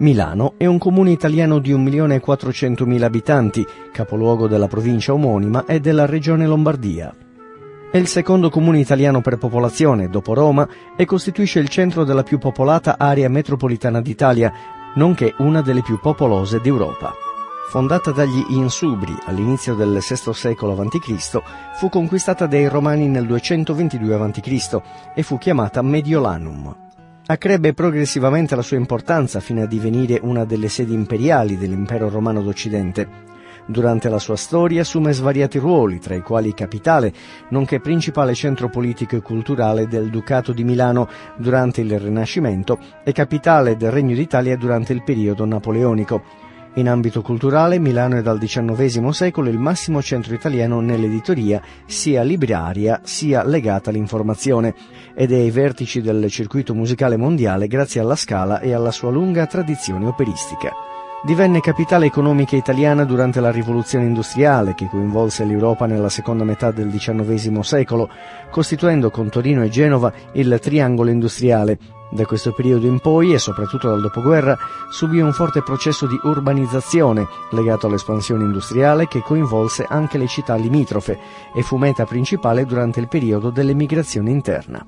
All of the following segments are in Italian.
Milano è un comune italiano di 1.400.000 abitanti, capoluogo della provincia omonima e della regione Lombardia. È il secondo comune italiano per popolazione, dopo Roma, e costituisce il centro della più popolata area metropolitana d'Italia, nonché una delle più popolose d'Europa. Fondata dagli Insubri all'inizio del VI secolo a.C., fu conquistata dai Romani nel 222 a.C. e fu chiamata Mediolanum accrebbe progressivamente la sua importanza fino a divenire una delle sedi imperiali dell'impero romano d'Occidente. Durante la sua storia assume svariati ruoli, tra i quali capitale, nonché principale centro politico e culturale del Ducato di Milano durante il Rinascimento e capitale del Regno d'Italia durante il periodo napoleonico. In ambito culturale, Milano è dal XIX secolo il massimo centro italiano nell'editoria, sia libraria sia legata all'informazione, ed è ai vertici del circuito musicale mondiale grazie alla Scala e alla sua lunga tradizione operistica. Divenne capitale economica italiana durante la rivoluzione industriale che coinvolse l'Europa nella seconda metà del XIX secolo, costituendo con Torino e Genova il triangolo industriale, da questo periodo in poi, e soprattutto dal dopoguerra, subì un forte processo di urbanizzazione legato all'espansione industriale che coinvolse anche le città limitrofe e fu meta principale durante il periodo dell'emigrazione interna.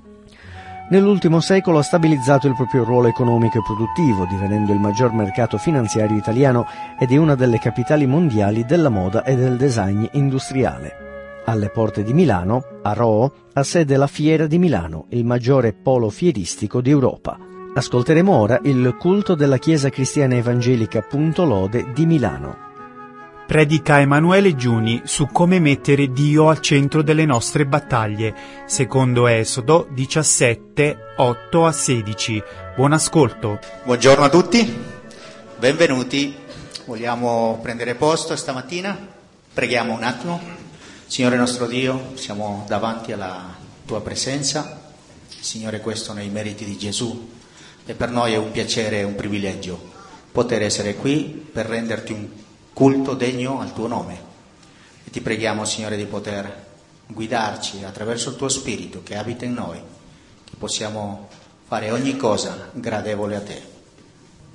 Nell'ultimo secolo ha stabilizzato il proprio ruolo economico e produttivo, divenendo il maggior mercato finanziario italiano ed è una delle capitali mondiali della moda e del design industriale. Alle porte di Milano, a Roo, ha sede la Fiera di Milano, il maggiore polo fieristico d'Europa. Ascolteremo ora il culto della Chiesa Cristiana Evangelica Punto Lode di Milano. Predica Emanuele Giuni su come mettere Dio al centro delle nostre battaglie, secondo Esodo 17, 8 a 16. Buon ascolto. Buongiorno a tutti, benvenuti. Vogliamo prendere posto stamattina? Preghiamo un attimo. Signore nostro Dio, siamo davanti alla tua presenza, Signore questo nei meriti di Gesù e per noi è un piacere e un privilegio poter essere qui per renderti un culto degno al tuo nome. E ti preghiamo Signore di poter guidarci attraverso il tuo Spirito che abita in noi, che possiamo fare ogni cosa gradevole a te.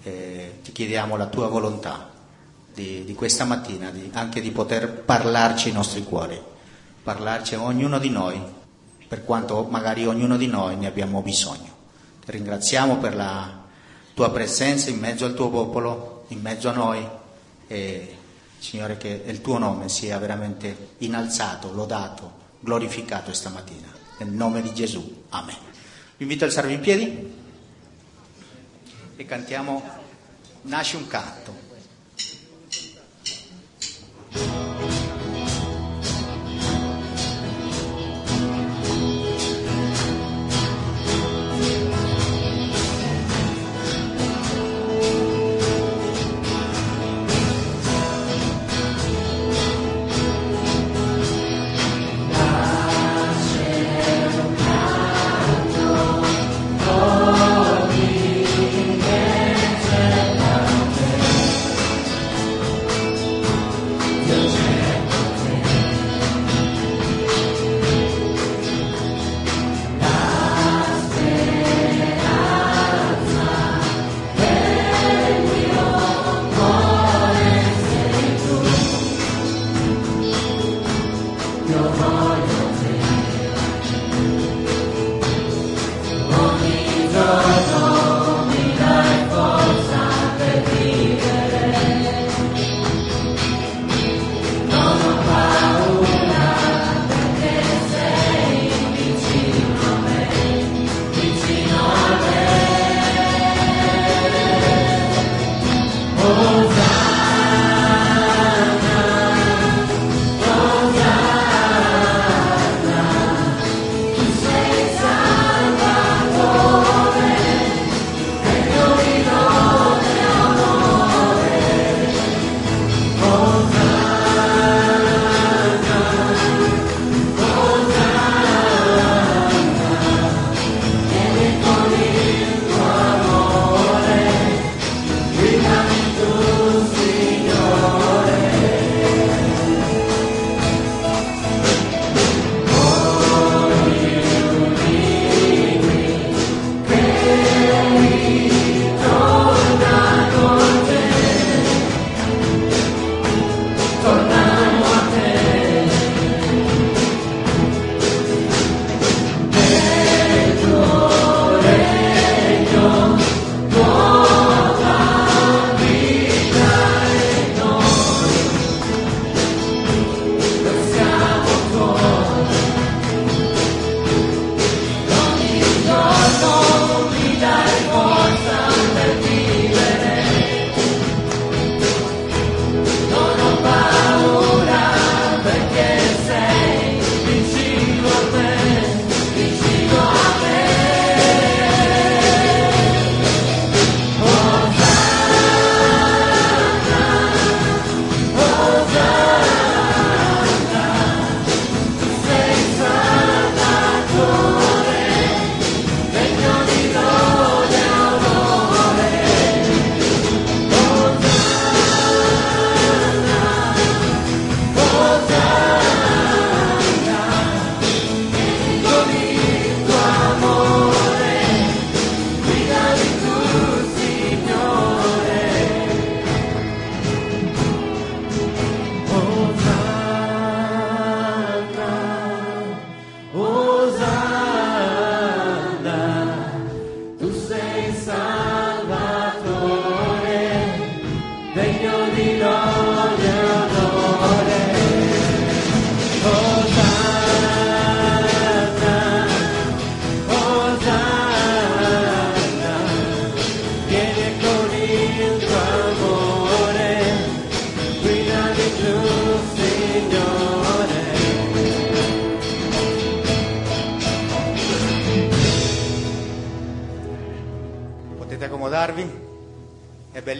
E ti chiediamo la tua volontà di, di questa mattina, di, anche di poter parlarci ai nostri cuori, parlarci a ognuno di noi, per quanto magari ognuno di noi ne abbiamo bisogno. Ti ringraziamo per la tua presenza in mezzo al tuo popolo, in mezzo a noi e Signore che il tuo nome sia veramente innalzato, lodato, glorificato stamattina. Nel nome di Gesù. Amen. Vi invito a alzarvi in piedi e cantiamo Nasce un canto. Trovarvi,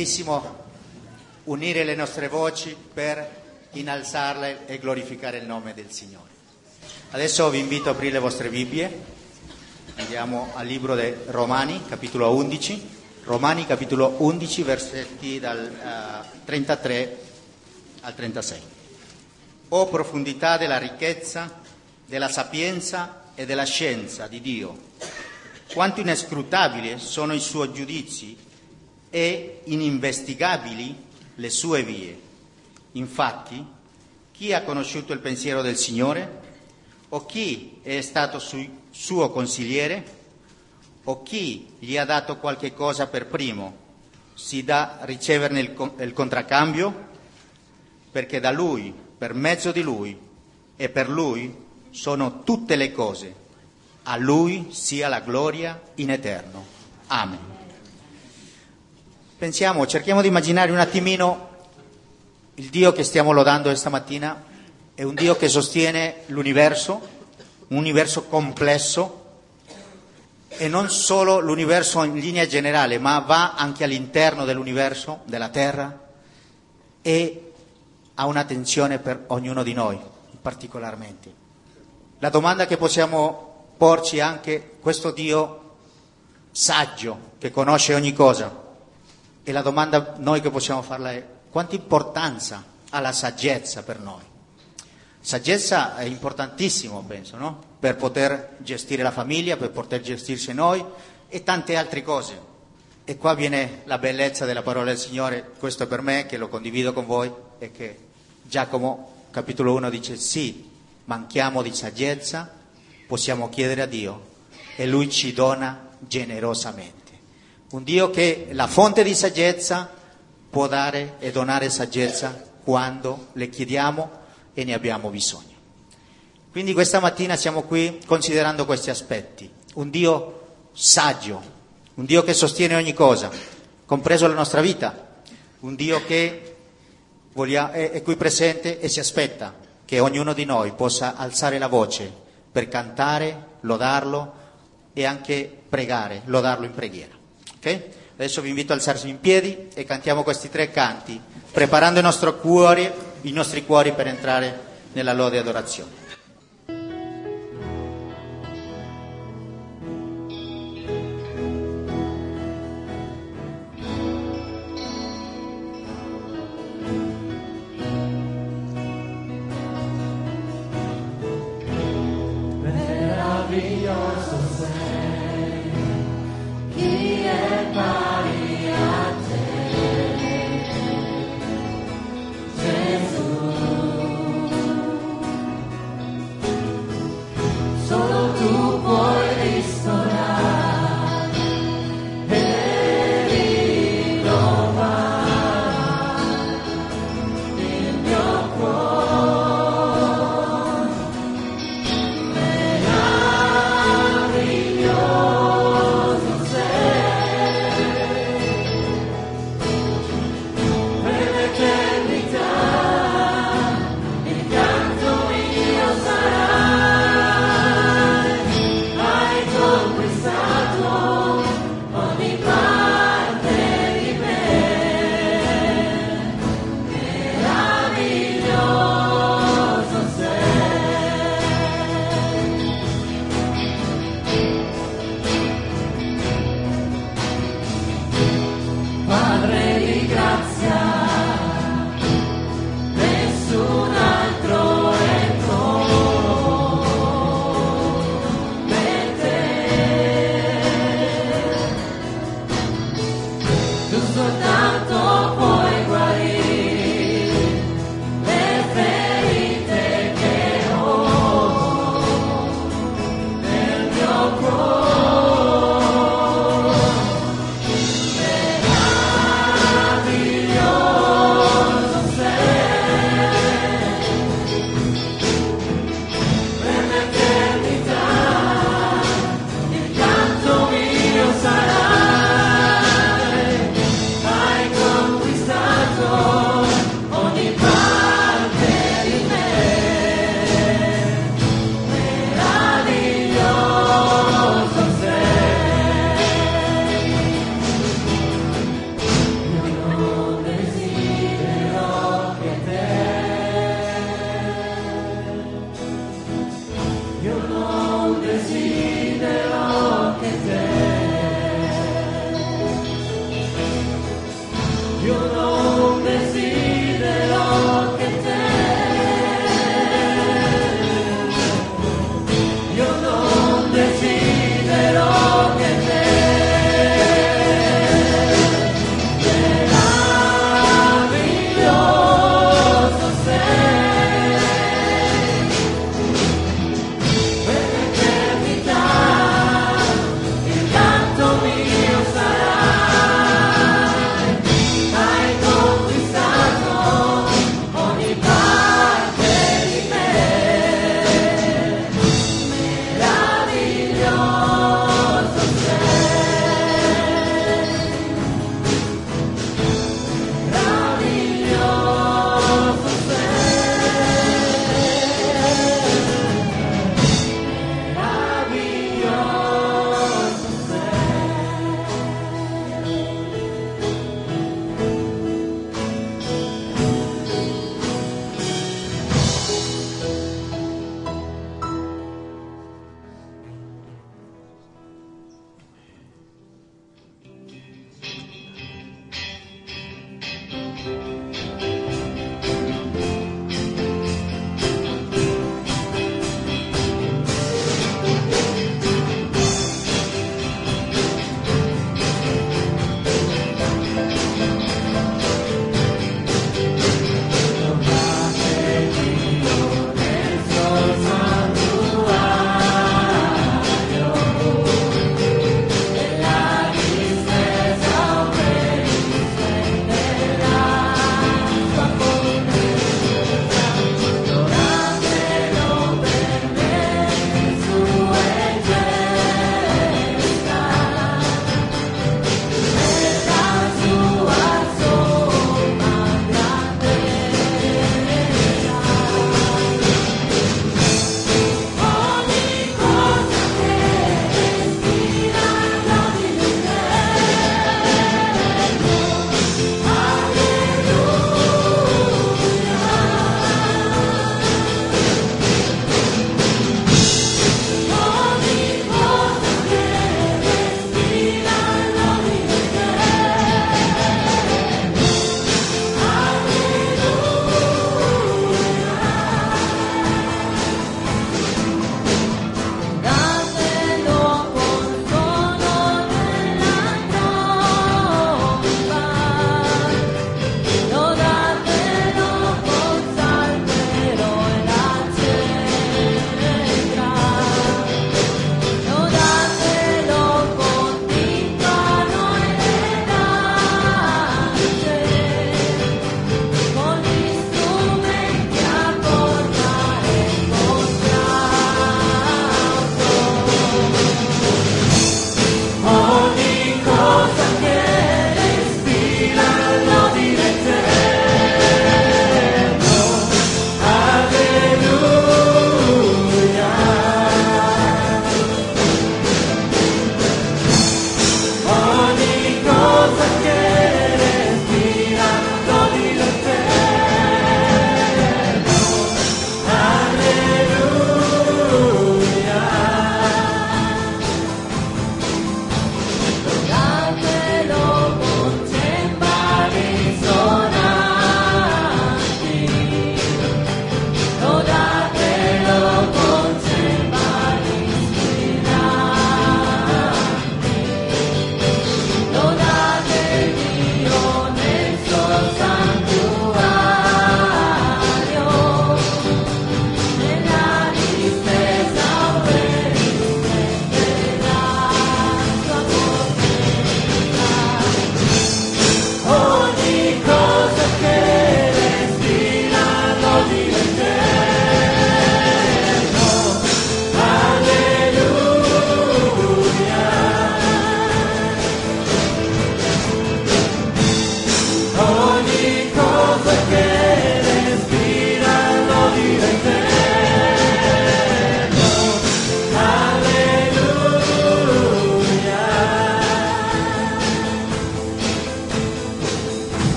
è bellissimo unire le nostre voci per innalzarle e glorificare il nome del Signore. Adesso vi invito a aprire le vostre Bibbie, andiamo al libro dei Romani, capitolo 11, Romani capitolo 11, versetti dal uh, 33 al 36. O profondità della ricchezza, della sapienza e della scienza di Dio, quanto inescrutabili sono i suoi giudizi e ininvestigabili le sue vie. Infatti, chi ha conosciuto il pensiero del Signore? O chi è stato su- suo consigliere? O chi gli ha dato qualche cosa per primo? Si dà a riceverne il, il contraccambio? Perché da Lui, per mezzo di Lui e per Lui sono tutte le cose. A Lui sia la gloria in eterno. Amen. Pensiamo, cerchiamo di immaginare un attimino il Dio che stiamo lodando questa mattina. È un Dio che sostiene l'universo, un universo complesso. E non solo l'universo in linea generale, ma va anche all'interno dell'universo, della terra e ha un'attenzione per ognuno di noi particolarmente. La domanda che possiamo porci è anche questo Dio saggio che conosce ogni cosa e la domanda noi che possiamo farla è quanta importanza ha la saggezza per noi? Saggezza è importantissimo, penso, no? per poter gestire la famiglia, per poter gestirsi noi e tante altre cose. E qua viene la bellezza della parola del Signore, questo è per me che lo condivido con voi, è che Giacomo capitolo 1 dice sì, manchiamo di saggezza, possiamo chiedere a Dio e Lui ci dona generosamente. Un Dio che la fonte di saggezza può dare e donare saggezza quando le chiediamo e ne abbiamo bisogno. Quindi questa mattina siamo qui considerando questi aspetti. Un Dio saggio, un Dio che sostiene ogni cosa, compreso la nostra vita, un Dio che voglia, è, è qui presente e si aspetta che ognuno di noi possa alzare la voce per cantare, lodarlo e anche pregare, lodarlo in preghiera. Okay? Adesso vi invito a alzarsi in piedi e cantiamo questi tre canti, preparando i nostri cuori, i nostri cuori per entrare nella lode e adorazione.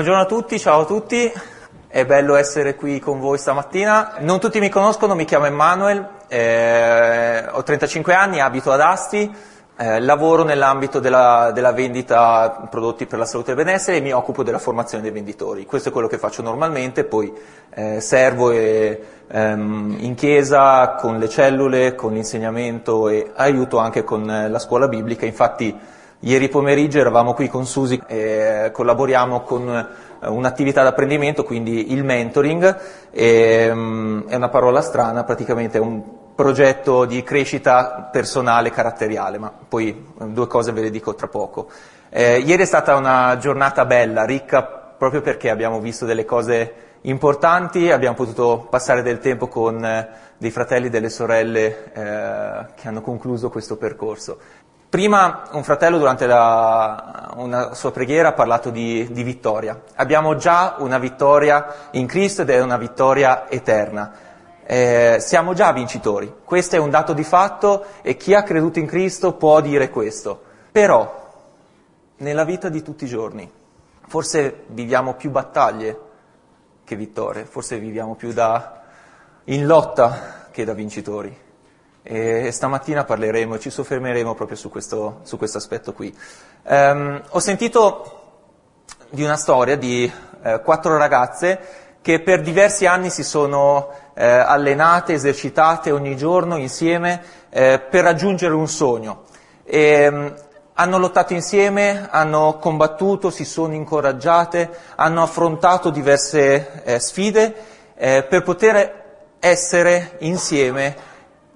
Buongiorno a tutti, ciao a tutti, è bello essere qui con voi stamattina. Non tutti mi conoscono, mi chiamo Emanuel, eh, ho 35 anni, abito ad Asti, eh, lavoro nell'ambito della, della, vendita prodotti per la salute e il benessere e mi occupo della formazione dei venditori. Questo è quello che faccio normalmente, poi eh, servo e, ehm, in chiesa con le cellule, con l'insegnamento e aiuto anche con eh, la scuola biblica. Infatti Ieri pomeriggio eravamo qui con Susi e collaboriamo con eh, un'attività d'apprendimento, quindi il mentoring, e, um, è una parola strana, praticamente è un progetto di crescita personale caratteriale, ma poi eh, due cose ve le dico tra poco. Eh, ieri è stata una giornata bella, ricca, proprio perché abbiamo visto delle cose importanti, abbiamo potuto passare del tempo con eh, dei fratelli e delle sorelle eh, che hanno concluso questo percorso. Prima un fratello durante la, una sua preghiera ha parlato di, di, vittoria. Abbiamo già una vittoria in Cristo ed è una vittoria eterna. Eh, siamo già vincitori. Questo è un dato di fatto e chi ha creduto in Cristo può dire questo. Però, nella vita di tutti i giorni, forse viviamo più battaglie che vittorie, forse viviamo più da, in lotta che da vincitori. E stamattina parleremo e ci soffermeremo proprio su questo, su questo aspetto qui. Um, ho sentito di una storia di eh, quattro ragazze che per diversi anni si sono eh, allenate, esercitate ogni giorno insieme eh, per raggiungere un sogno. E, um, hanno lottato insieme, hanno combattuto, si sono incoraggiate, hanno affrontato diverse eh, sfide eh, per poter essere insieme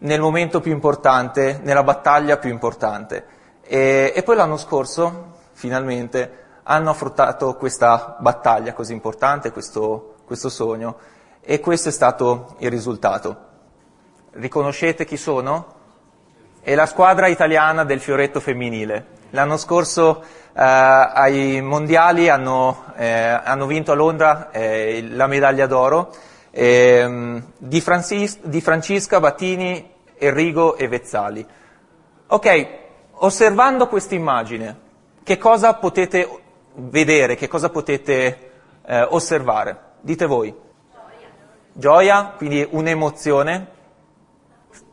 nel momento più importante, nella battaglia più importante. E, e poi l'anno scorso, finalmente, hanno affrontato questa battaglia così importante, questo, questo sogno, e questo è stato il risultato. Riconoscete chi sono? È la squadra italiana del fioretto femminile. L'anno scorso eh, ai mondiali hanno, eh, hanno, vinto a Londra eh, la medaglia d'oro ehm, di, Francis- di Francesca Battini Enrico e Vezzali. Ok, osservando questa immagine, che cosa potete vedere, che cosa potete eh, osservare? Dite voi. Gioia. Quindi un'emozione,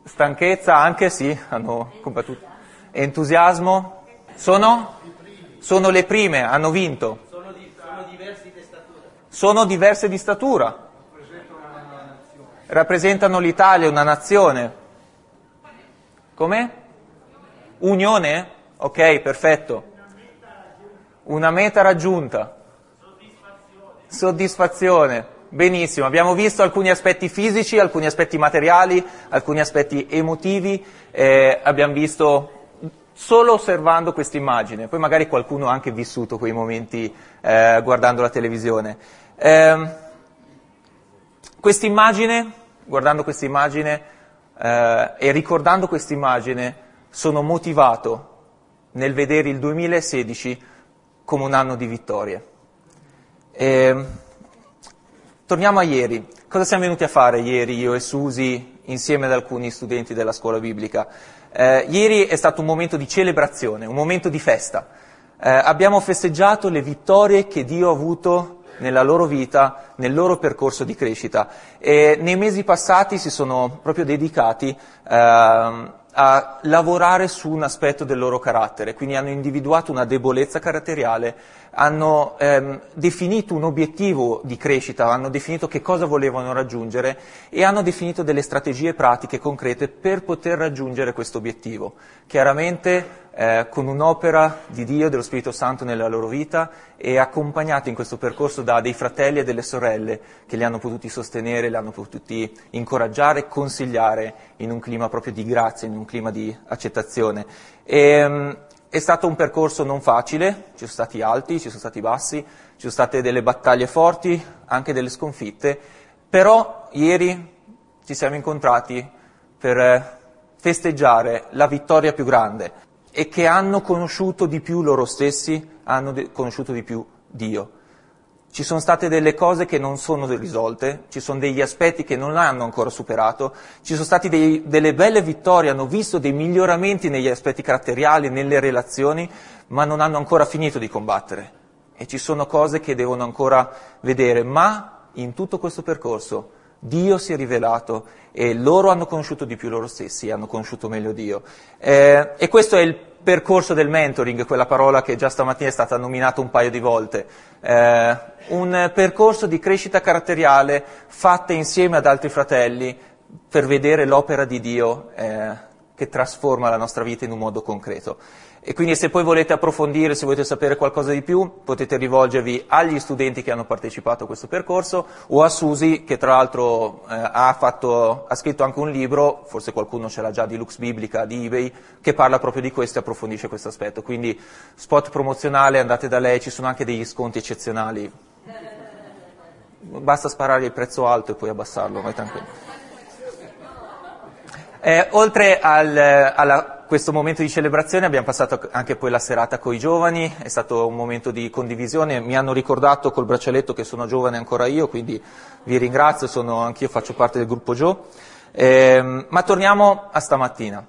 stanchezza anche, sì, hanno combattuto. Entusiasmo, sono? Sono le prime, hanno vinto. Sono. Sono diverse di statura. Rappresentano l'Italia, una nazione. Come? Unione? Ok, perfetto. Una meta raggiunta. Soddisfazione. Benissimo, abbiamo visto alcuni aspetti fisici, alcuni aspetti materiali, alcuni aspetti emotivi, eh, abbiamo visto solo osservando questa immagine, poi magari qualcuno ha anche vissuto quei momenti eh, guardando la televisione. Eh, questa immagine, guardando questa immagine, eh, e ricordando questa immagine sono motivato nel vedere il 2016 come un anno di vittorie. E, torniamo a ieri. Cosa siamo venuti a fare ieri io e Susi insieme ad alcuni studenti della scuola biblica? Eh, ieri è stato un momento di celebrazione, un momento di festa. Eh, abbiamo festeggiato le vittorie che Dio ha avuto nella loro vita, nel loro percorso di crescita. E nei mesi passati si sono proprio dedicati eh, a lavorare su un aspetto del loro carattere, quindi hanno individuato una debolezza caratteriale, hanno ehm, definito un obiettivo di crescita, hanno definito che cosa volevano raggiungere e hanno definito delle strategie pratiche concrete per poter raggiungere questo obiettivo. Chiaramente eh, con un'opera di Dio, dello Spirito Santo nella loro vita e accompagnati in questo percorso da dei fratelli e delle sorelle che li hanno potuti sostenere, li hanno potuti incoraggiare consigliare in un clima proprio di grazia, in un clima di accettazione. E, um, è stato un percorso non facile, ci sono stati alti, ci sono stati bassi, ci sono state delle battaglie forti, anche delle sconfitte, però ieri ci siamo incontrati per festeggiare la vittoria più grande, e che hanno conosciuto di più loro stessi, hanno de- conosciuto di più Dio. Ci sono state delle cose che non sono risolte, ci sono degli aspetti che non hanno ancora superato, ci sono state dei, delle belle vittorie, hanno visto dei miglioramenti negli aspetti caratteriali, nelle relazioni, ma non hanno ancora finito di combattere. e ci sono cose che devono ancora vedere, ma in tutto questo percorso Dio si è rivelato e loro hanno conosciuto di più loro stessi, hanno conosciuto meglio Dio. Eh, e questo è il percorso del mentoring, quella parola che già stamattina è stata nominata un paio di volte. Eh, un percorso di crescita caratteriale fatta insieme ad altri fratelli per vedere l'opera di Dio eh, che trasforma la nostra vita in un modo concreto. E quindi se poi volete approfondire, se volete sapere qualcosa di più, potete rivolgervi agli studenti che hanno partecipato a questo percorso o a Susi, che tra l'altro eh, ha, fatto, ha, scritto anche un libro, forse qualcuno ce l'ha già di Lux Biblica, di eBay, che parla proprio di questo e approfondisce questo aspetto. Quindi spot promozionale, andate da lei, ci sono anche degli sconti eccezionali. Basta sparare il prezzo alto e poi abbassarlo, vai tranquillo. Eh, oltre al, alla questo momento di celebrazione abbiamo passato anche poi la serata con i giovani, è stato un momento di condivisione, mi hanno ricordato col braccialetto che sono giovane ancora io, quindi vi ringrazio, sono, anch'io faccio parte del gruppo Joe. Eh, ma torniamo a stamattina.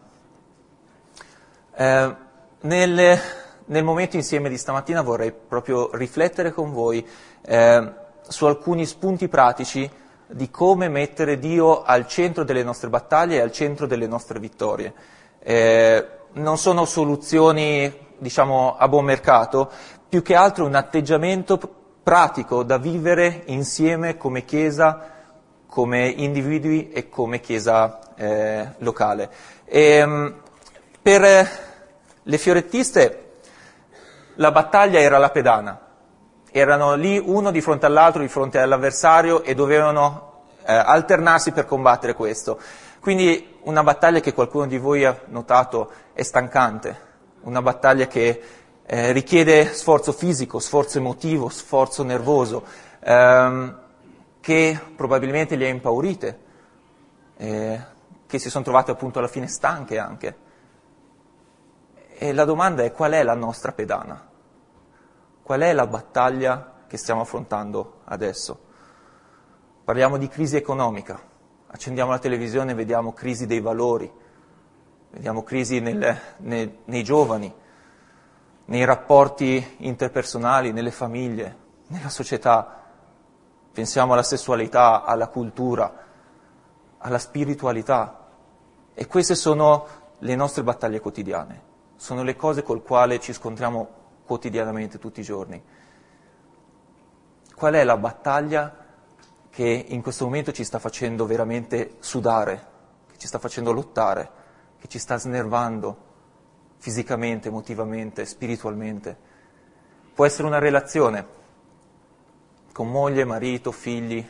Eh, nel, nel, momento insieme di stamattina vorrei proprio riflettere con voi eh, su alcuni spunti pratici di come mettere Dio al centro delle nostre battaglie e al centro delle nostre vittorie. Eh, non sono soluzioni, diciamo, a buon mercato, più che altro un atteggiamento pratico da vivere insieme come Chiesa, come individui e come Chiesa eh, locale. E, ehm, per le fiorettiste la battaglia era la pedana, erano lì uno di fronte all'altro, di fronte all'avversario e dovevano eh, alternarsi per combattere questo. Quindi una battaglia che qualcuno di voi ha notato è stancante, una battaglia che eh, richiede sforzo fisico, sforzo emotivo, sforzo nervoso, ehm, che probabilmente li ha impaurite, eh, che si sono trovate appunto alla fine stanche anche. E la domanda è qual è la nostra pedana? Qual è la battaglia che stiamo affrontando adesso? Parliamo di crisi economica, accendiamo la televisione e vediamo crisi dei valori, vediamo crisi nel, nei, nei giovani, nei rapporti interpersonali, nelle famiglie, nella società. Pensiamo alla sessualità, alla cultura, alla spiritualità. E queste sono le nostre battaglie quotidiane, sono le cose col quali ci scontriamo quotidianamente tutti i giorni. Qual è la battaglia che in questo momento ci sta facendo veramente sudare, che ci sta facendo lottare, che ci sta snervando fisicamente, emotivamente, spiritualmente. Può essere una relazione con moglie, marito, figli,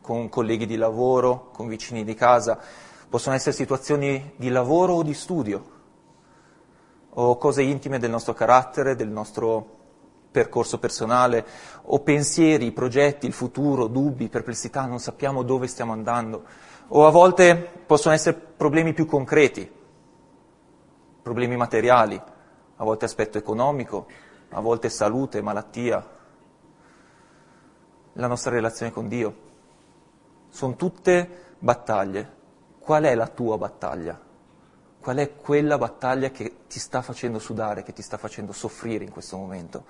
con colleghi di lavoro, con vicini di casa, possono essere situazioni di lavoro o di studio, o cose intime del nostro carattere, del nostro percorso personale, o pensieri, progetti, il futuro, dubbi, perplessità, non sappiamo dove stiamo andando, o a volte possono essere problemi più concreti, problemi materiali, a volte aspetto economico, a volte salute, malattia, la nostra relazione con Dio. Sono tutte battaglie. Qual è la tua battaglia? Qual è quella battaglia che ti sta facendo sudare, che ti sta facendo soffrire in questo momento?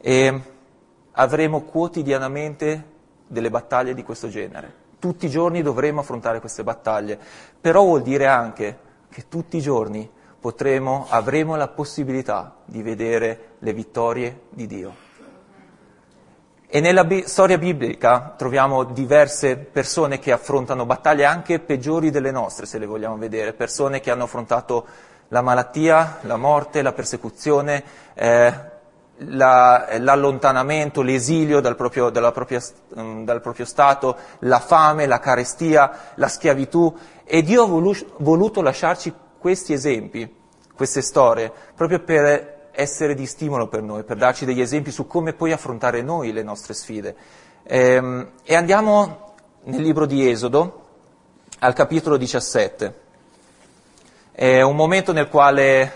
E avremo quotidianamente delle battaglie di questo genere. Tutti i giorni dovremo affrontare queste battaglie, però vuol dire anche che tutti i giorni potremo, avremo la possibilità di vedere le vittorie di Dio. E nella bi- storia biblica troviamo diverse persone che affrontano battaglie anche peggiori delle nostre, se le vogliamo vedere, persone che hanno affrontato la malattia, la morte, la persecuzione, eh, la, l'allontanamento, l'esilio dal proprio, propria, mm, dal proprio, Stato, la fame, la carestia, la schiavitù. E Dio ha voluto lasciarci questi esempi, queste storie, proprio per essere di stimolo per noi, per darci degli esempi su come poi affrontare noi le nostre sfide. E, ehm, e andiamo nel libro di Esodo, al capitolo 17. È un momento nel quale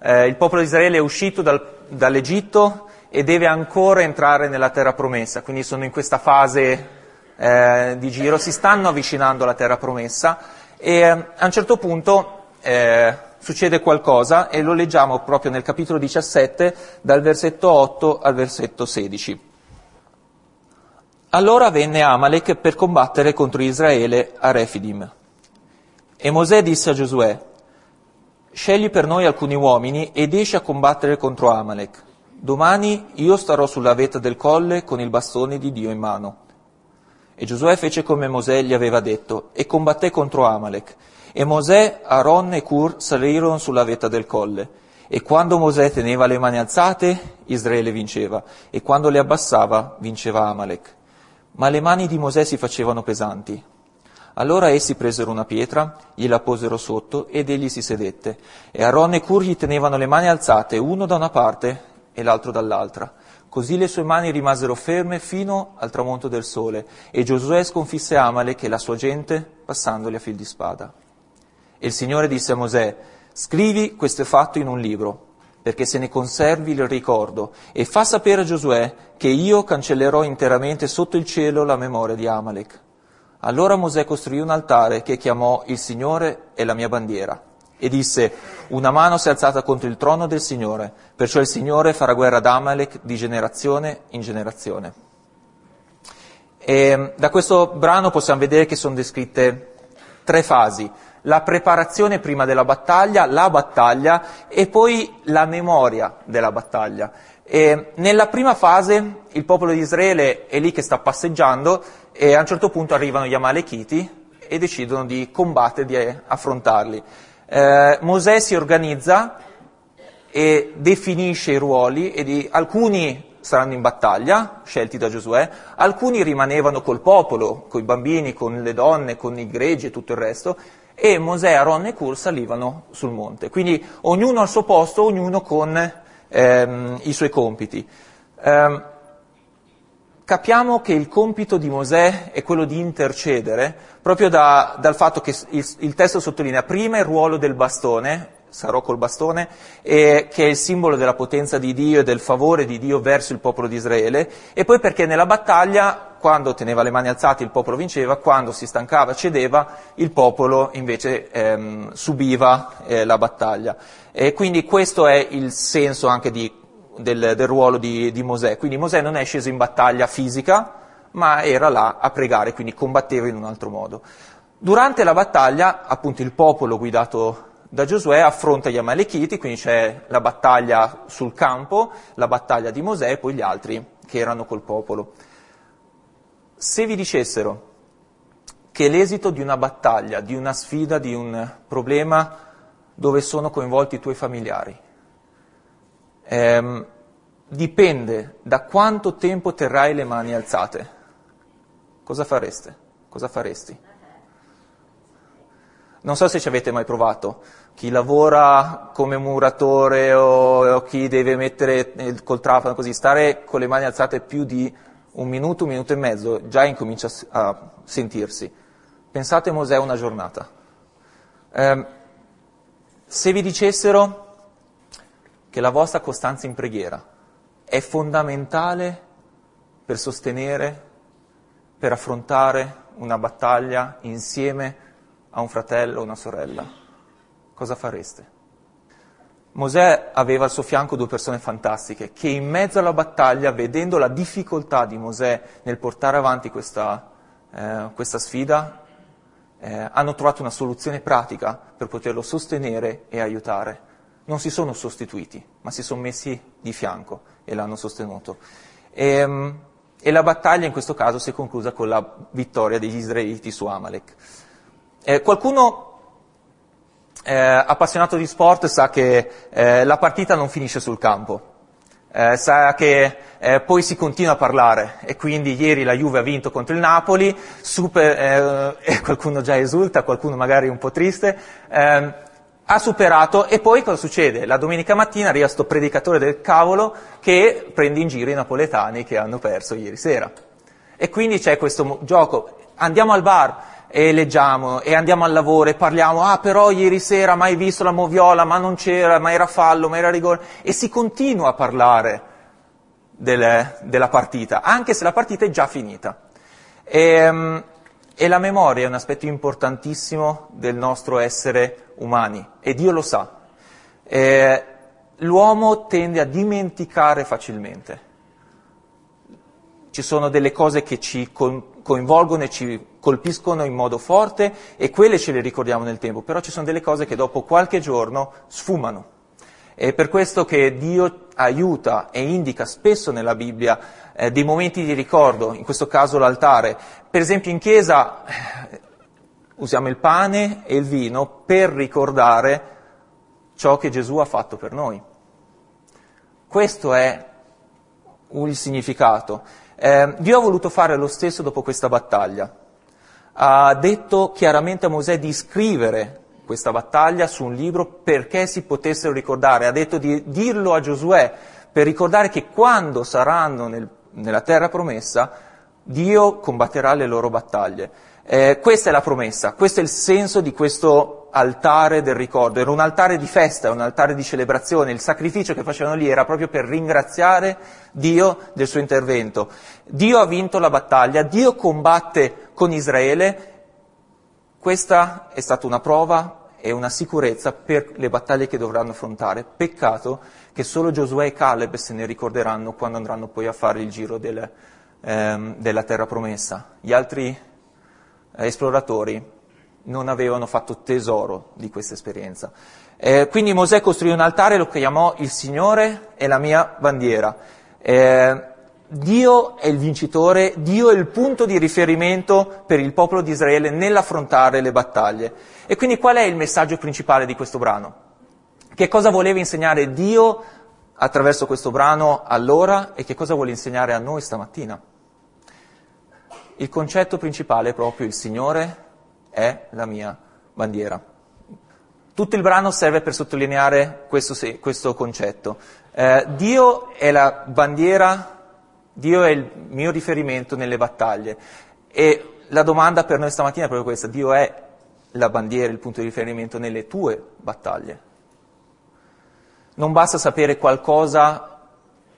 eh, il popolo di Israele è uscito dal dall'Egitto e deve ancora entrare nella terra promessa, quindi sono in questa fase eh, di giro, si stanno avvicinando alla terra promessa e eh, a un certo punto eh, succede qualcosa e lo leggiamo proprio nel capitolo 17 dal versetto 8 al versetto 16. Allora venne Amalek per combattere contro Israele a Refidim. E Mosè disse a Giosuè, scegli per noi alcuni uomini ed esci a combattere contro Amalek. Domani io starò sulla vetta del colle con il bastone di Dio in mano. E Giosuè fece come Mosè gli aveva detto e combatté contro Amalek. E Mosè, Aaron e Cur salirono sulla vetta del colle. E quando Mosè teneva le mani alzate, Israele vinceva, e quando le abbassava, vinceva Amalek. Ma le mani di Mosè si facevano pesanti. Allora essi presero una pietra, gliela posero sotto ed egli si sedette. E Aaron e Cur gli tenevano le mani alzate, uno da una parte e l'altro dall'altra. Così le sue mani rimasero ferme fino al tramonto del sole, e Giosuè sconfisse Amalek e la sua gente passandoli a fil di spada. E il Signore disse a Mosè, scrivi questo fatto in un libro, perché se ne conservi il ricordo, e fa sapere a Giosuè che io cancellerò interamente sotto il cielo la memoria di Amalek. Allora Mosè costruì un altare che chiamò il Signore e la mia bandiera e disse, una mano si è alzata contro il trono del Signore, perciò il Signore farà guerra ad Amalek di generazione in generazione. E da questo brano possiamo vedere che sono descritte tre fasi, la preparazione prima della battaglia, la battaglia e poi la memoria della battaglia. E nella prima fase il popolo di Israele è lì che sta passeggiando e a un certo punto arrivano gli Amalechiti e decidono di combattere, di affrontarli eh, Mosè si organizza e definisce i ruoli e di, alcuni saranno in battaglia, scelti da Giosuè, alcuni rimanevano col popolo, con i bambini, con le donne, con i greggi e tutto il resto, e Mosè, Aaron e Cur salivano sul monte. Quindi ognuno al suo posto, ognuno con ehm, i suoi compiti. Eh, capiamo che il compito di Mosè è quello di intercedere, proprio da, dal fatto che il, il, testo sottolinea prima il ruolo del bastone, sarò col bastone, e, che è il simbolo della potenza di Dio e del favore di Dio verso il popolo di Israele, e poi perché nella battaglia, quando teneva le mani alzate il popolo vinceva, quando si stancava, cedeva, il popolo invece ehm, subiva eh, la battaglia. E quindi questo è il senso anche di del, del ruolo di, di, Mosè. Quindi Mosè non è sceso in battaglia fisica, ma era là a pregare, quindi combatteva in un altro modo. Durante la battaglia, appunto, il popolo guidato da Giosuè affronta gli Amalechiti, quindi c'è la battaglia sul campo, la battaglia di Mosè e poi gli altri che erano col popolo. Se vi dicessero che l'esito di una battaglia, di una sfida, di un problema dove sono coinvolti i tuoi familiari, ehm, dipende da quanto tempo terrai le mani alzate. Cosa fareste? Cosa faresti? Non so se ci avete mai provato. Chi lavora come muratore o, o chi deve mettere col trapano così, stare con le mani alzate più di un minuto, un minuto e mezzo, già incomincia a sentirsi. Pensate a Mosè una giornata. Eh, se vi dicessero che la vostra costanza in preghiera è fondamentale per sostenere, per affrontare una battaglia insieme a un fratello o una sorella. Cosa fareste? Mosè aveva al suo fianco due persone fantastiche che in mezzo alla battaglia, vedendo la difficoltà di Mosè nel portare avanti questa, eh, questa sfida, eh, hanno trovato una soluzione pratica per poterlo sostenere e aiutare non si sono sostituiti, ma si sono messi di fianco e l'hanno sostenuto. E, ehm, e la battaglia in questo caso si è conclusa con la vittoria degli israeliti su Amalek. Eh, qualcuno eh, appassionato di sport sa che eh, la partita non finisce sul campo, eh, sa che eh, poi si continua a parlare. E quindi ieri la Juve ha vinto contro il Napoli, super, eh, qualcuno già esulta, qualcuno magari un po' triste, ehm, ha superato. E poi cosa succede? La domenica mattina arriva questo predicatore del cavolo che prende in giro i napoletani che hanno perso ieri sera. E quindi c'è questo gioco, andiamo al bar e leggiamo e andiamo al lavoro e parliamo, ah però ieri sera mai visto la moviola, ma non c'era, ma era fallo, ma era rigore, e si continua a parlare del, della partita, anche se la partita è già finita. E, um, e la memoria è un aspetto importantissimo del nostro essere umani e Dio lo sa. Eh, l'uomo tende a dimenticare facilmente. Ci sono delle cose che ci coinvolgono e ci colpiscono in modo forte e quelle ce le ricordiamo nel tempo, però ci sono delle cose che dopo qualche giorno sfumano. È per questo che Dio aiuta e indica spesso nella Bibbia eh, dei momenti di ricordo, in questo caso l'altare. Per esempio in chiesa eh, usiamo il pane e il vino per ricordare ciò che Gesù ha fatto per noi. Questo è il significato. Eh, Dio ha voluto fare lo stesso dopo questa battaglia. Ha detto chiaramente a Mosè di scrivere questa battaglia su un libro perché si potessero ricordare. Ha detto di dirlo a Giosuè per ricordare che quando saranno nel, nella terra promessa, Dio combatterà le loro battaglie. Eh, questa è la promessa, questo è il senso di questo altare del ricordo. Era un altare di festa, un altare di celebrazione. Il sacrificio che facevano lì era proprio per ringraziare Dio del suo intervento. Dio ha vinto la battaglia, Dio combatte con Israele. Questa è stata una prova e una sicurezza per le battaglie che dovranno affrontare. Peccato che solo Giosuè e Caleb se ne ricorderanno quando andranno poi a fare il giro del, ehm, della terra promessa. Gli altri eh, esploratori non avevano fatto tesoro di questa esperienza. Eh, quindi Mosè costruì un altare, lo chiamò il Signore e la mia bandiera. Eh, Dio è il vincitore, Dio è il punto di riferimento per il popolo di Israele nell'affrontare le battaglie. E quindi qual è il messaggio principale di questo brano? Che cosa voleva insegnare Dio attraverso questo brano allora e che cosa vuole insegnare a noi stamattina? Il concetto principale è proprio il Signore è la mia bandiera. Tutto il brano serve per sottolineare questo, questo concetto. Eh, Dio è la bandiera Dio è il mio riferimento nelle battaglie. E la domanda per noi stamattina è proprio questa, Dio è la bandiera, il punto di riferimento nelle tue battaglie. Non basta sapere qualcosa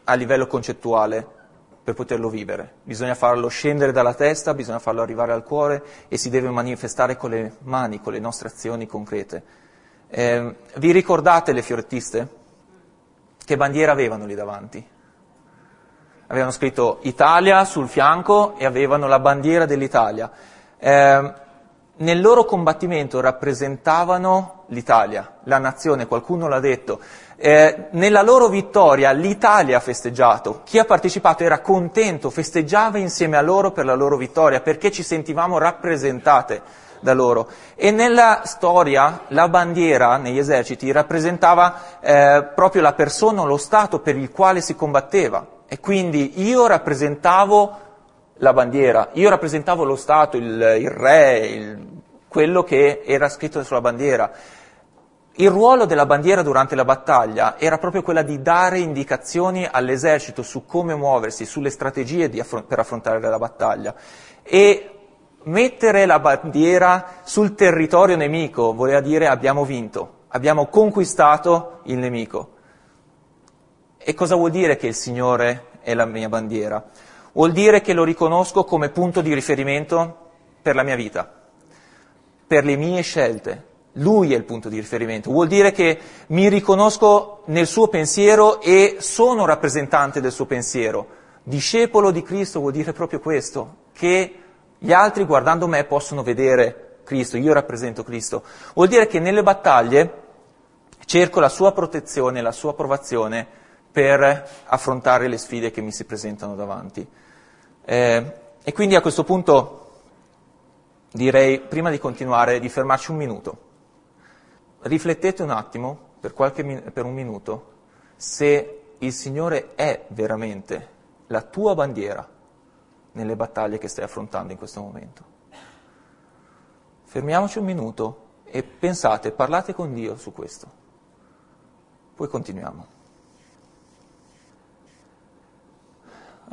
a livello concettuale per poterlo vivere, bisogna farlo scendere dalla testa, bisogna farlo arrivare al cuore e si deve manifestare con le mani, con le nostre azioni concrete. Eh, vi ricordate le fiorettiste? Che bandiera avevano lì davanti? Avevano scritto Italia sul fianco e avevano la bandiera dell'Italia. Eh, nel loro combattimento rappresentavano l'Italia, la nazione, qualcuno l'ha detto. Eh, nella loro vittoria l'Italia ha festeggiato, chi ha partecipato era contento, festeggiava insieme a loro per la loro vittoria, perché ci sentivamo rappresentate da loro. E nella storia la bandiera negli eserciti rappresentava eh, proprio la persona, lo Stato per il quale si combatteva. E quindi io rappresentavo la bandiera, io rappresentavo lo Stato, il, il re, il, quello che era scritto sulla bandiera. Il ruolo della bandiera durante la battaglia era proprio quella di dare indicazioni all'esercito su come muoversi, sulle strategie affron- per affrontare la battaglia. E mettere la bandiera sul territorio nemico voleva dire abbiamo vinto, abbiamo conquistato il nemico. E cosa vuol dire che il Signore è la mia bandiera? Vuol dire che lo riconosco come punto di riferimento per la mia vita, per le mie scelte. Lui è il punto di riferimento. Vuol dire che mi riconosco nel suo pensiero e sono rappresentante del suo pensiero. Discepolo di Cristo vuol dire proprio questo, che gli altri guardando me possono vedere Cristo, io rappresento Cristo. Vuol dire che nelle battaglie cerco la sua protezione, la sua approvazione per affrontare le sfide che mi si presentano davanti. Eh, e quindi a questo punto direi, prima di continuare, di fermarci un minuto. Riflettete un attimo, per, qualche, per un minuto, se il Signore è veramente la tua bandiera nelle battaglie che stai affrontando in questo momento. Fermiamoci un minuto e pensate, parlate con Dio su questo. Poi continuiamo.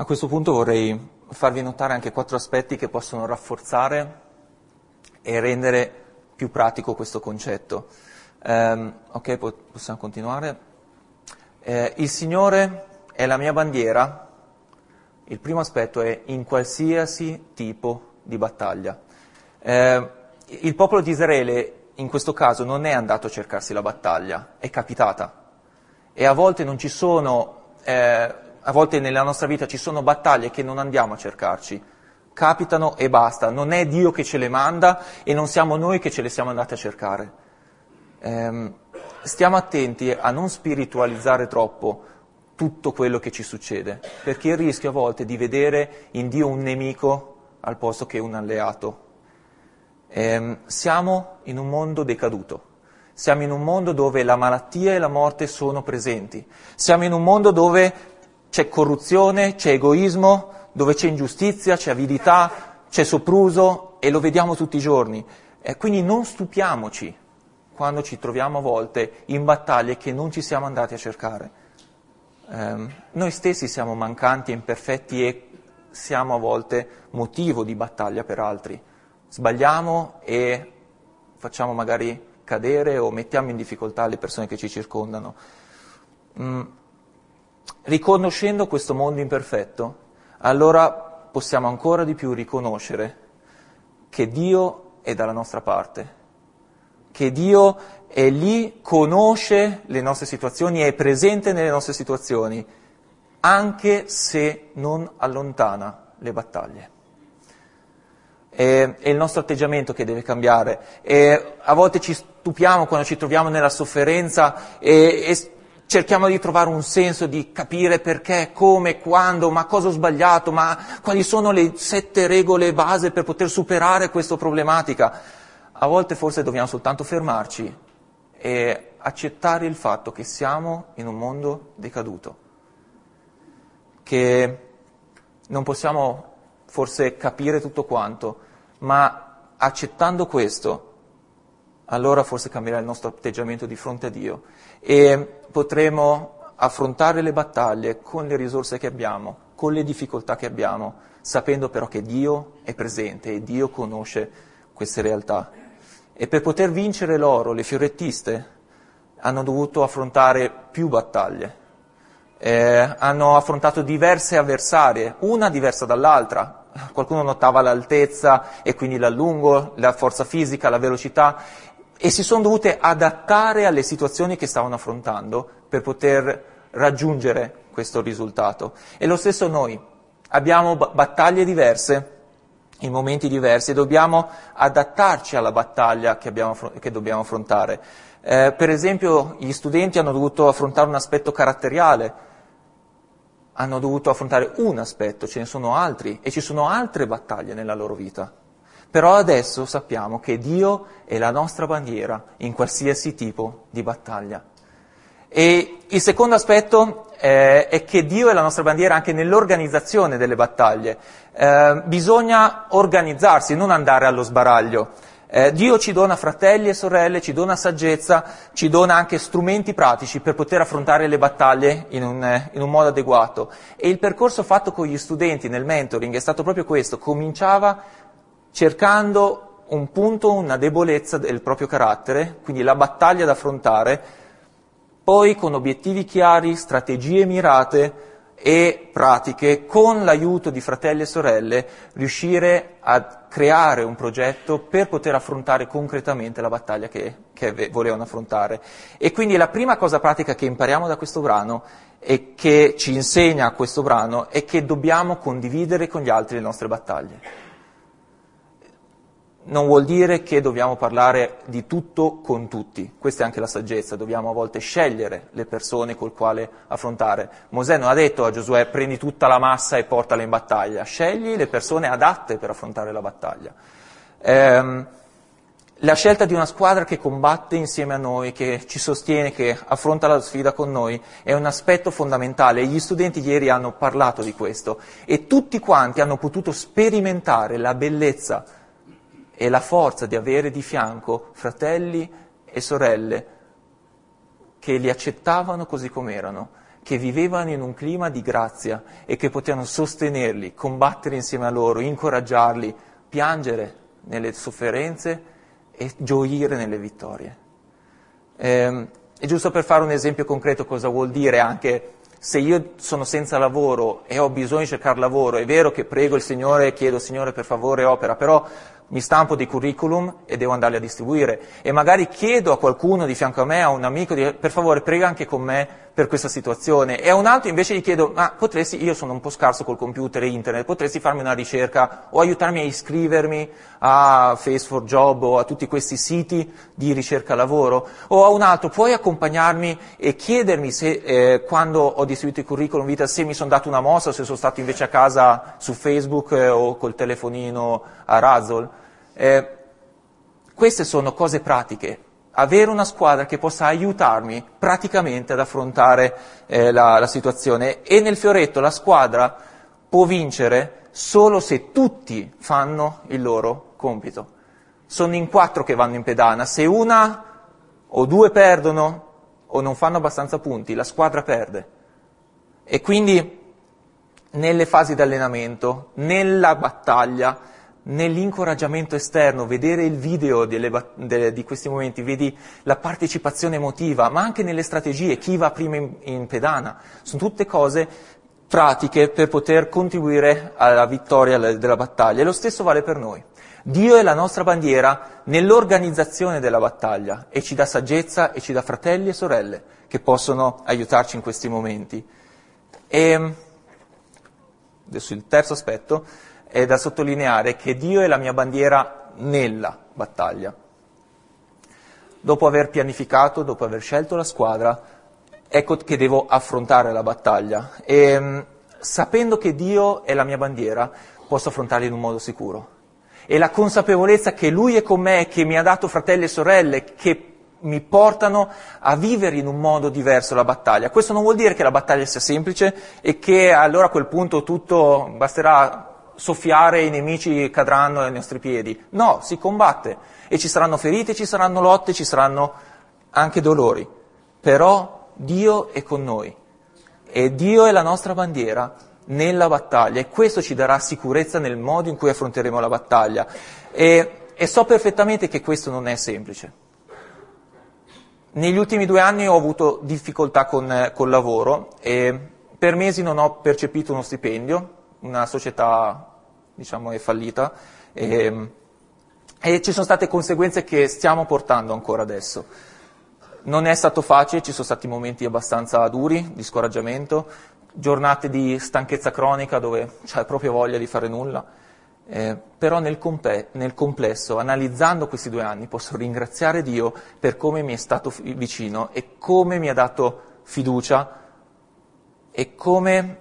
A questo punto vorrei farvi notare anche quattro aspetti che possono rafforzare e rendere più pratico questo concetto. Um, ok, possiamo continuare. Eh, il Signore è la mia bandiera. Il primo aspetto è in qualsiasi tipo di battaglia. Eh, il popolo di Israele in questo caso non è andato a cercarsi la battaglia, è capitata. E a volte non ci sono, eh, a volte nella nostra vita ci sono battaglie che non andiamo a cercarci, capitano e basta, non è Dio che ce le manda e non siamo noi che ce le siamo andati a cercare. Eh, stiamo attenti a non spiritualizzare troppo tutto quello che ci succede, perché il rischio a volte è di vedere in Dio un nemico al posto che un alleato. Eh, siamo in un mondo decaduto, siamo in un mondo dove la malattia e la morte sono presenti, siamo in un mondo dove c'è corruzione, c'è egoismo, dove c'è ingiustizia, c'è avidità, c'è sopruso e lo vediamo tutti i giorni. Eh, quindi non stupiamoci quando ci troviamo a volte in battaglie che non ci siamo andati a cercare. Eh, noi stessi siamo mancanti e imperfetti e siamo a volte motivo di battaglia per altri. Sbagliamo e facciamo magari cadere o mettiamo in difficoltà le persone che ci circondano. Mm. Riconoscendo questo mondo imperfetto, allora possiamo ancora di più riconoscere che Dio è dalla nostra parte, che Dio è lì, conosce le nostre situazioni, è presente nelle nostre situazioni anche se non allontana le battaglie. È, è il nostro atteggiamento che deve cambiare. E a volte ci stupiamo quando ci troviamo nella sofferenza e, e cerchiamo di trovare un senso, di capire perché, come, quando, ma cosa ho sbagliato, ma quali sono le sette regole base per poter superare questa problematica. A volte forse dobbiamo soltanto fermarci e accettare il fatto che siamo in un mondo decaduto che non possiamo forse capire tutto quanto, ma accettando questo, allora forse cambierà il nostro atteggiamento di fronte a Dio e potremo affrontare le battaglie con le risorse che abbiamo, con le difficoltà che abbiamo, sapendo però che Dio è presente e Dio conosce queste realtà. E per poter vincere loro, le fiorettiste hanno dovuto affrontare più battaglie eh, hanno affrontato diverse avversarie, una diversa dall'altra. Qualcuno notava l'altezza e quindi l'allungo, la forza fisica, la velocità e si sono dovute adattare alle situazioni che stavano affrontando per poter raggiungere questo risultato. E lo stesso noi, abbiamo battaglie diverse, in momenti diversi e dobbiamo adattarci alla battaglia che, abbiamo, che dobbiamo affrontare. Eh, per esempio gli studenti hanno dovuto affrontare un aspetto caratteriale, hanno dovuto affrontare un aspetto, ce ne sono altri e ci sono altre battaglie nella loro vita. Però adesso sappiamo che Dio è la nostra bandiera in qualsiasi tipo di battaglia. E il secondo aspetto eh, è che Dio è la nostra bandiera anche nell'organizzazione delle battaglie. Eh, bisogna organizzarsi, non andare allo sbaraglio. Eh, Dio ci dona fratelli e sorelle, ci dona saggezza, ci dona anche strumenti pratici per poter affrontare le battaglie in un, eh, in un modo adeguato. E il percorso fatto con gli studenti nel mentoring è stato proprio questo, cominciava cercando un punto, una debolezza del proprio carattere, quindi la battaglia da affrontare, poi con obiettivi chiari, strategie mirate, e pratiche, con l'aiuto di fratelli e sorelle, riuscire a creare un progetto per poter affrontare concretamente la battaglia che, che volevano affrontare. E quindi la prima cosa pratica che impariamo da questo brano e che ci insegna questo brano è che dobbiamo condividere con gli altri le nostre battaglie non vuol dire che dobbiamo parlare di tutto con tutti, questa è anche la saggezza, dobbiamo a volte scegliere le persone col quale affrontare. Mosè non ha detto a Giosuè prendi tutta la massa e portala in battaglia, scegli le persone adatte per affrontare la battaglia. Ehm, la scelta di una squadra che combatte insieme a noi, che ci sostiene, che affronta la sfida con noi, è un aspetto fondamentale. Gli studenti ieri hanno parlato di questo e tutti quanti hanno potuto sperimentare la bellezza e la forza di avere di fianco fratelli e sorelle che li accettavano così com'erano, che vivevano in un clima di grazia e che potevano sostenerli, combattere insieme a loro, incoraggiarli, piangere nelle sofferenze e gioire nelle vittorie. Eh, e giusto per fare un esempio concreto cosa vuol dire anche se io sono senza lavoro e ho bisogno di cercare lavoro, è vero che prego il Signore e chiedo Signore per favore opera, però mi stampo dei curriculum e devo andarli a distribuire e magari chiedo a qualcuno di fianco a me, a un amico, di, per favore prega anche con me per questa situazione e a un altro invece gli chiedo, ma potresti, io sono un po' scarso col computer e internet, potresti farmi una ricerca o aiutarmi a iscrivermi a Face for Job o a tutti questi siti di ricerca lavoro? O a un altro, puoi accompagnarmi e chiedermi se eh, quando ho distribuito i curriculum vita se mi sono dato una mossa, se sono stato invece a casa su Facebook eh, o col telefonino a Razzle? Eh, queste sono cose pratiche. Avere una squadra che possa aiutarmi praticamente ad affrontare eh, la, la situazione. E nel fioretto la squadra può vincere solo se tutti fanno il loro compito. Sono in quattro che vanno in pedana. Se una o due perdono o non fanno abbastanza punti, la squadra perde. E quindi nelle fasi di allenamento, nella battaglia, nell'incoraggiamento esterno, vedere il video delle, de, di questi momenti, vedi la partecipazione emotiva, ma anche nelle strategie, chi va prima in, in pedana, sono tutte cose pratiche per poter contribuire alla vittoria della battaglia. E lo stesso vale per noi. Dio è la nostra bandiera nell'organizzazione della battaglia e ci dà saggezza e ci dà fratelli e sorelle che possono aiutarci in questi momenti. E adesso il terzo aspetto è da sottolineare che Dio è la mia bandiera nella battaglia. Dopo aver pianificato, dopo aver scelto la squadra, ecco che devo affrontare la battaglia. E mm, sapendo che Dio è la mia bandiera, posso affrontarla in un modo sicuro. E la consapevolezza che Lui è con me, che mi ha dato fratelli e sorelle, che mi portano a vivere in un modo diverso la battaglia. Questo non vuol dire che la battaglia sia semplice e che allora a quel punto tutto basterà soffiare e i nemici cadranno ai nostri piedi. No, si combatte e ci saranno ferite, ci saranno lotte, ci saranno anche dolori. Però Dio è con noi e Dio è la nostra bandiera nella battaglia e questo ci darà sicurezza nel modo in cui affronteremo la battaglia. E, e so perfettamente che questo non è semplice. Negli ultimi due anni ho avuto difficoltà con, col lavoro e per mesi non ho percepito uno stipendio, una società diciamo, è fallita e, e ci sono state conseguenze che stiamo portando ancora adesso. Non è stato facile, ci sono stati momenti abbastanza duri, di scoraggiamento, giornate di stanchezza cronica dove c'è proprio voglia di fare nulla, eh, però nel, compe- nel, complesso, analizzando questi due anni, posso ringraziare Dio per come mi è stato f- vicino e come mi ha dato fiducia e come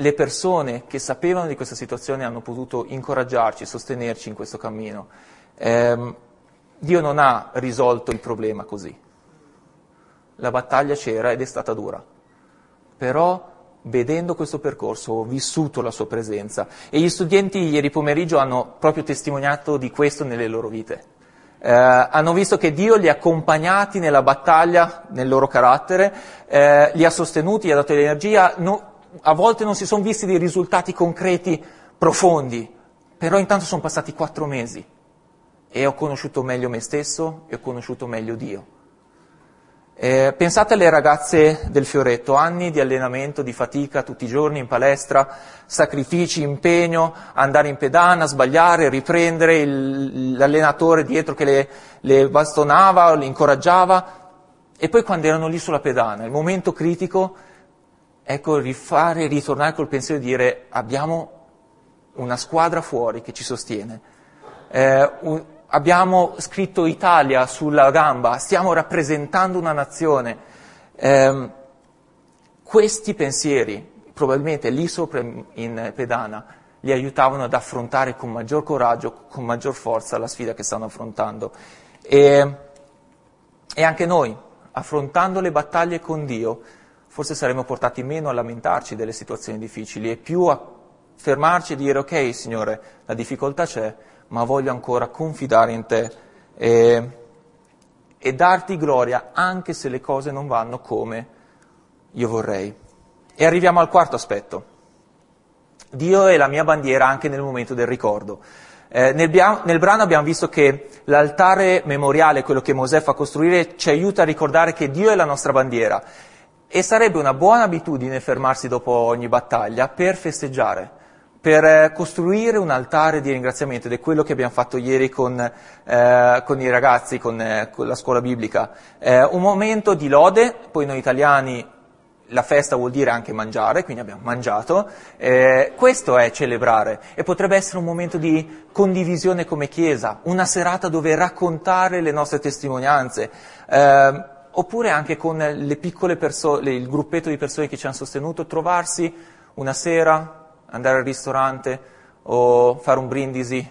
le persone che sapevano di questa situazione hanno potuto incoraggiarci, sostenerci in questo cammino. Eh, Dio non ha risolto il problema così. La battaglia c'era ed è stata dura. Però, vedendo questo percorso, ho vissuto la sua presenza. E gli studenti ieri pomeriggio hanno proprio testimoniato di questo nelle loro vite. Eh, hanno visto che Dio li ha accompagnati nella battaglia, nel loro carattere, eh, li ha sostenuti, gli ha dato l'energia. No, a volte non si sono visti dei risultati concreti profondi, però intanto sono passati quattro mesi e ho conosciuto meglio me stesso e ho conosciuto meglio Dio. Eh, pensate alle ragazze del fioretto, anni di allenamento, di fatica tutti i giorni in palestra, sacrifici, impegno, andare in pedana, sbagliare, riprendere il, l'allenatore dietro che le, le bastonava, le incoraggiava e poi quando erano lì sulla pedana, il momento critico, ecco, rifare, ritornare col pensiero di dire abbiamo una squadra fuori che ci sostiene, eh, un, abbiamo scritto Italia sulla gamba, stiamo rappresentando una nazione. Eh, questi pensieri, probabilmente lì sopra in pedana, li aiutavano ad affrontare con maggior coraggio, con maggior forza la sfida che stanno affrontando. E, e anche noi, affrontando le battaglie con Dio, forse saremmo portati meno a lamentarci delle situazioni difficili e più a fermarci e dire ok Signore, la difficoltà c'è, ma voglio ancora confidare in te e, e darti gloria anche se le cose non vanno come io vorrei. E arriviamo al quarto aspetto. Dio è la mia bandiera anche nel momento del ricordo. Eh, nel, nel, brano abbiamo visto che l'altare memoriale, quello che Mosè fa costruire, ci aiuta a ricordare che Dio è la nostra bandiera e sarebbe una buona abitudine fermarsi dopo ogni battaglia per festeggiare, per costruire un altare di ringraziamento. Ed è quello che abbiamo fatto ieri con, eh, con i ragazzi, con, eh, con, la scuola biblica. Eh, un momento di lode, poi noi italiani la festa vuol dire anche mangiare, quindi abbiamo mangiato, eh, questo è celebrare. E potrebbe essere un momento di condivisione come Chiesa, una serata dove raccontare le nostre testimonianze, eh, oppure anche con le piccole persone, il gruppetto di persone che ci hanno sostenuto, trovarsi una sera, andare al ristorante o fare un brindisi,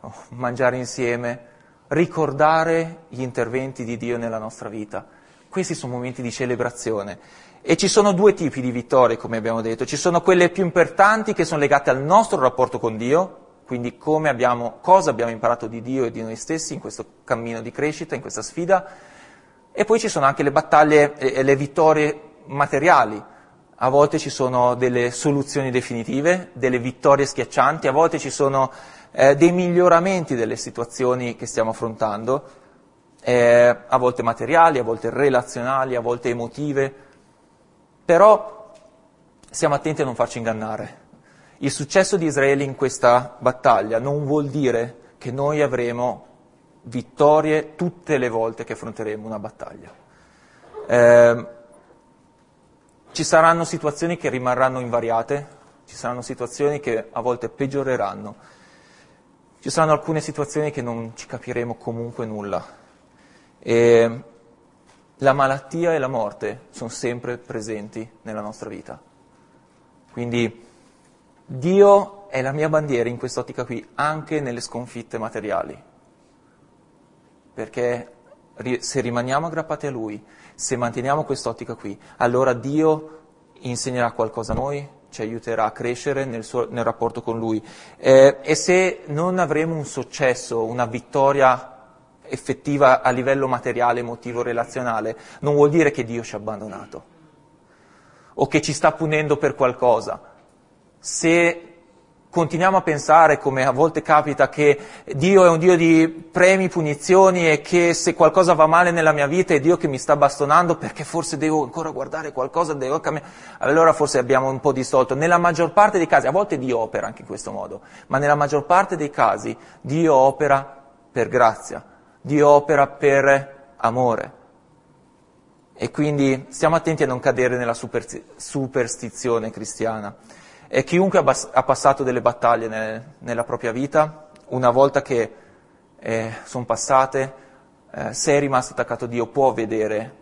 o mangiare insieme, ricordare gli interventi di Dio nella nostra vita. Questi sono momenti di celebrazione. E ci sono due tipi di vittorie, come abbiamo detto. Ci sono quelle più importanti che sono legate al nostro rapporto con Dio, quindi abbiamo, cosa abbiamo imparato di Dio e di noi stessi in questo cammino di crescita, in questa sfida. E poi ci sono anche le battaglie e le vittorie materiali. A volte ci sono delle soluzioni definitive, delle vittorie schiaccianti, a volte ci sono eh, dei miglioramenti delle situazioni che stiamo affrontando, eh, a volte materiali, a volte relazionali, a volte emotive. Però stiamo attenti a non farci ingannare. Il successo di Israele in questa battaglia non vuol dire che noi avremo vittorie tutte le volte che affronteremo una battaglia. Eh, ci saranno situazioni che rimarranno invariate, ci saranno situazioni che a volte peggioreranno, ci saranno alcune situazioni che non ci capiremo comunque nulla. E la malattia e la morte sono sempre presenti nella nostra vita. Quindi Dio è la mia bandiera in quest'ottica qui, anche nelle sconfitte materiali. Perché se rimaniamo aggrappati a Lui, se manteniamo quest'ottica qui, allora Dio insegnerà qualcosa a noi, ci aiuterà a crescere nel, suo, nel rapporto con Lui. Eh, e se non avremo un successo, una vittoria effettiva a livello materiale, emotivo, relazionale, non vuol dire che Dio ci ha abbandonato o che ci sta punendo per qualcosa. Se continuiamo a pensare, come a volte capita, che Dio è un Dio di premi, punizioni e che se qualcosa va male nella mia vita è Dio che mi sta bastonando perché forse devo ancora guardare qualcosa, devo cambiare, allora forse abbiamo un po' distolto. Nella maggior parte dei casi, a volte Dio opera anche in questo modo, ma nella maggior parte dei casi Dio opera per grazia, Dio opera per amore. E quindi stiamo attenti a non cadere nella superstizione cristiana. E chiunque ha, bas- ha passato delle battaglie nel, nella propria vita, una volta che eh, sono passate, eh, se è rimasto attaccato a Dio può vedere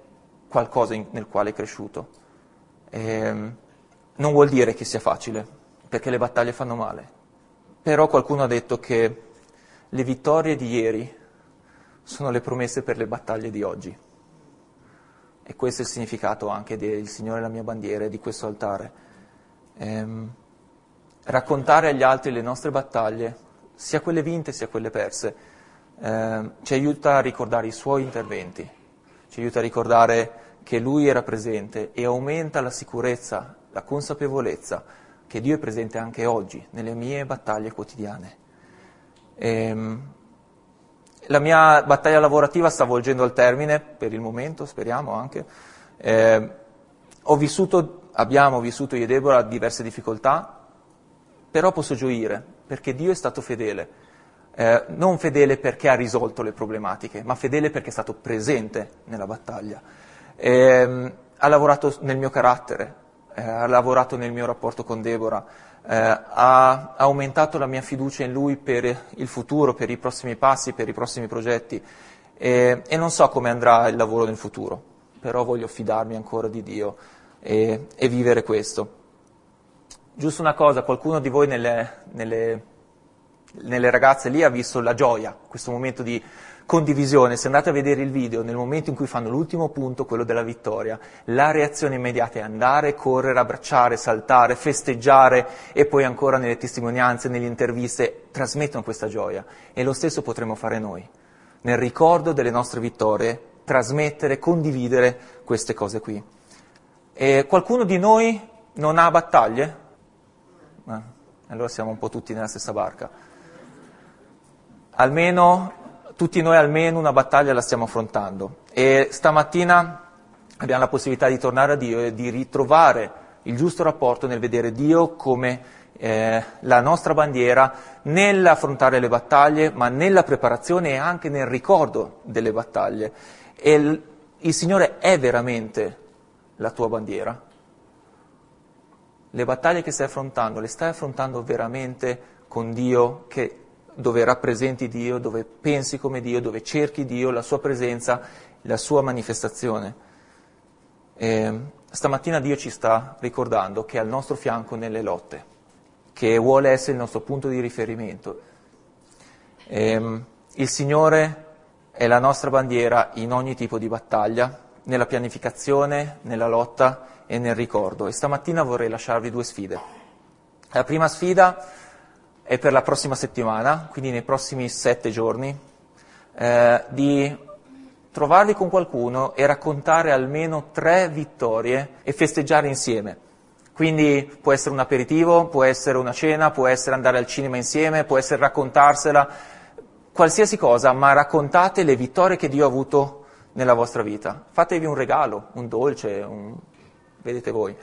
qualcosa in, nel quale è cresciuto. E, non vuol dire che sia facile, perché le battaglie fanno male. Però qualcuno ha detto che le vittorie di ieri sono le promesse per le battaglie di oggi. E questo è il significato anche del Signore la mia bandiera e di questo altare. Ehm, raccontare agli altri le nostre battaglie, sia quelle vinte sia quelle perse, ehm, ci aiuta a ricordare i suoi interventi, ci aiuta a ricordare che Lui era presente e aumenta la sicurezza, la consapevolezza che Dio è presente anche oggi nelle mie battaglie quotidiane. Ehm, la mia battaglia lavorativa sta volgendo al termine, per il momento, speriamo anche. Eh, ho vissuto, abbiamo vissuto io e Deborah diverse difficoltà, però posso gioire, perché Dio è stato fedele. Eh, non fedele perché ha risolto le problematiche, ma fedele perché è stato presente nella battaglia. Eh, ha lavorato nel mio carattere, eh, ha lavorato nel mio rapporto con Deborah, eh, ha aumentato la mia fiducia in lui per il futuro, per i prossimi passi, per i prossimi progetti e, non so come andrà il lavoro nel futuro, però voglio fidarmi ancora di Dio e, e vivere questo. Giusto una cosa, qualcuno di voi nelle, nelle, nelle ragazze lì ha visto la gioia, questo momento di condivisione, se andate a vedere il video, nel momento in cui fanno l'ultimo punto, quello della vittoria, la reazione immediata è andare, correre, abbracciare, saltare, festeggiare e poi ancora nelle testimonianze, nelle interviste, trasmettono questa gioia. E lo stesso potremo fare noi. Nel ricordo delle nostre vittorie, trasmettere, condividere queste cose qui. E qualcuno di noi non ha battaglie? Allora siamo un po' tutti nella stessa barca. Almeno tutti noi almeno una battaglia la stiamo affrontando e stamattina abbiamo la possibilità di tornare a Dio e di ritrovare il giusto rapporto nel vedere Dio come eh, la nostra bandiera nell'affrontare le battaglie, ma nella preparazione e anche nel ricordo delle battaglie. E il, il Signore è veramente la tua bandiera? Le battaglie che stai affrontando, le stai affrontando veramente con Dio, che, dove rappresenti Dio, dove pensi come Dio, dove cerchi Dio, la sua presenza, la sua manifestazione? E stamattina Dio ci sta ricordando che è al nostro fianco nelle lotte, che vuole essere il nostro punto di riferimento. E, il Signore è la nostra bandiera in ogni tipo di battaglia, nella pianificazione, nella lotta e nel ricordo. E stamattina vorrei lasciarvi due sfide. La prima sfida è per la prossima settimana, quindi nei prossimi sette giorni, eh, di trovarvi con qualcuno e raccontare almeno tre vittorie e festeggiare insieme. Quindi può essere un aperitivo, può essere una cena, può essere andare al cinema insieme, può essere raccontarsela, qualsiasi cosa, ma raccontate le vittorie che Dio ha avuto nella vostra vita. Fatevi un regalo, un dolce, un... vedete voi.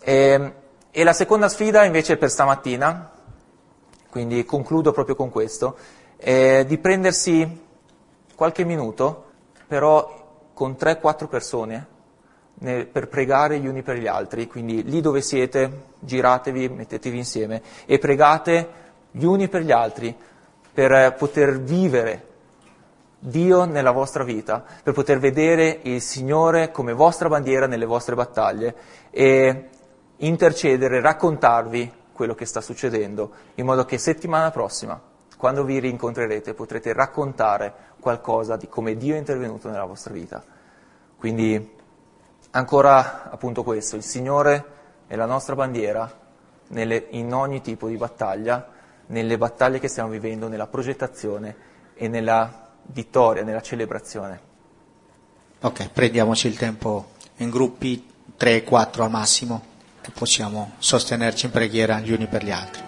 E, ehm, e la seconda sfida invece per stamattina, quindi concludo proprio con questo, è di prendersi qualche minuto, però con 3-4 persone, per pregare gli uni per gli altri, quindi lì dove siete, giratevi, mettetevi insieme e pregate gli uni per gli altri per poter vivere Dio nella vostra vita, per poter vedere il Signore come vostra bandiera nelle vostre battaglie e intercedere, raccontarvi quello che sta succedendo, in modo che settimana prossima, quando vi rincontrerete, potrete raccontare qualcosa di come Dio è intervenuto nella vostra vita. Quindi ancora appunto questo, il Signore è la nostra bandiera nelle, in ogni tipo di battaglia, nelle battaglie che stiamo vivendo, nella progettazione e nella vittoria, nella celebrazione. Ok, prendiamoci il tempo in gruppi 3-4 al massimo e possiamo sostenerci in preghiera gli uni per gli altri.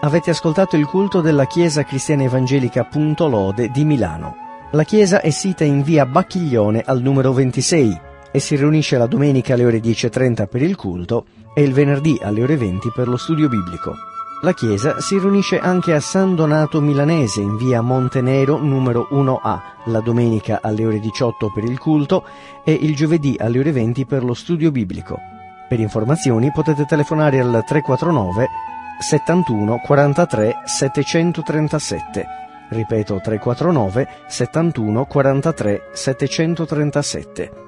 Avete ascoltato il culto della Chiesa Cristiana Evangelica Punto Lode di Milano. La chiesa è sita in via Bacchiglione al numero 26 e si riunisce la domenica alle ore 10.30 per il culto e il venerdì alle ore 20 per lo studio biblico. La chiesa si riunisce anche a San Donato Milanese in via Montenero numero 1A, la domenica alle ore 18 per il culto e il giovedì alle ore 20 per lo studio biblico. Per informazioni potete telefonare al 349 71 43 737. Ripeto 349 71 43 737.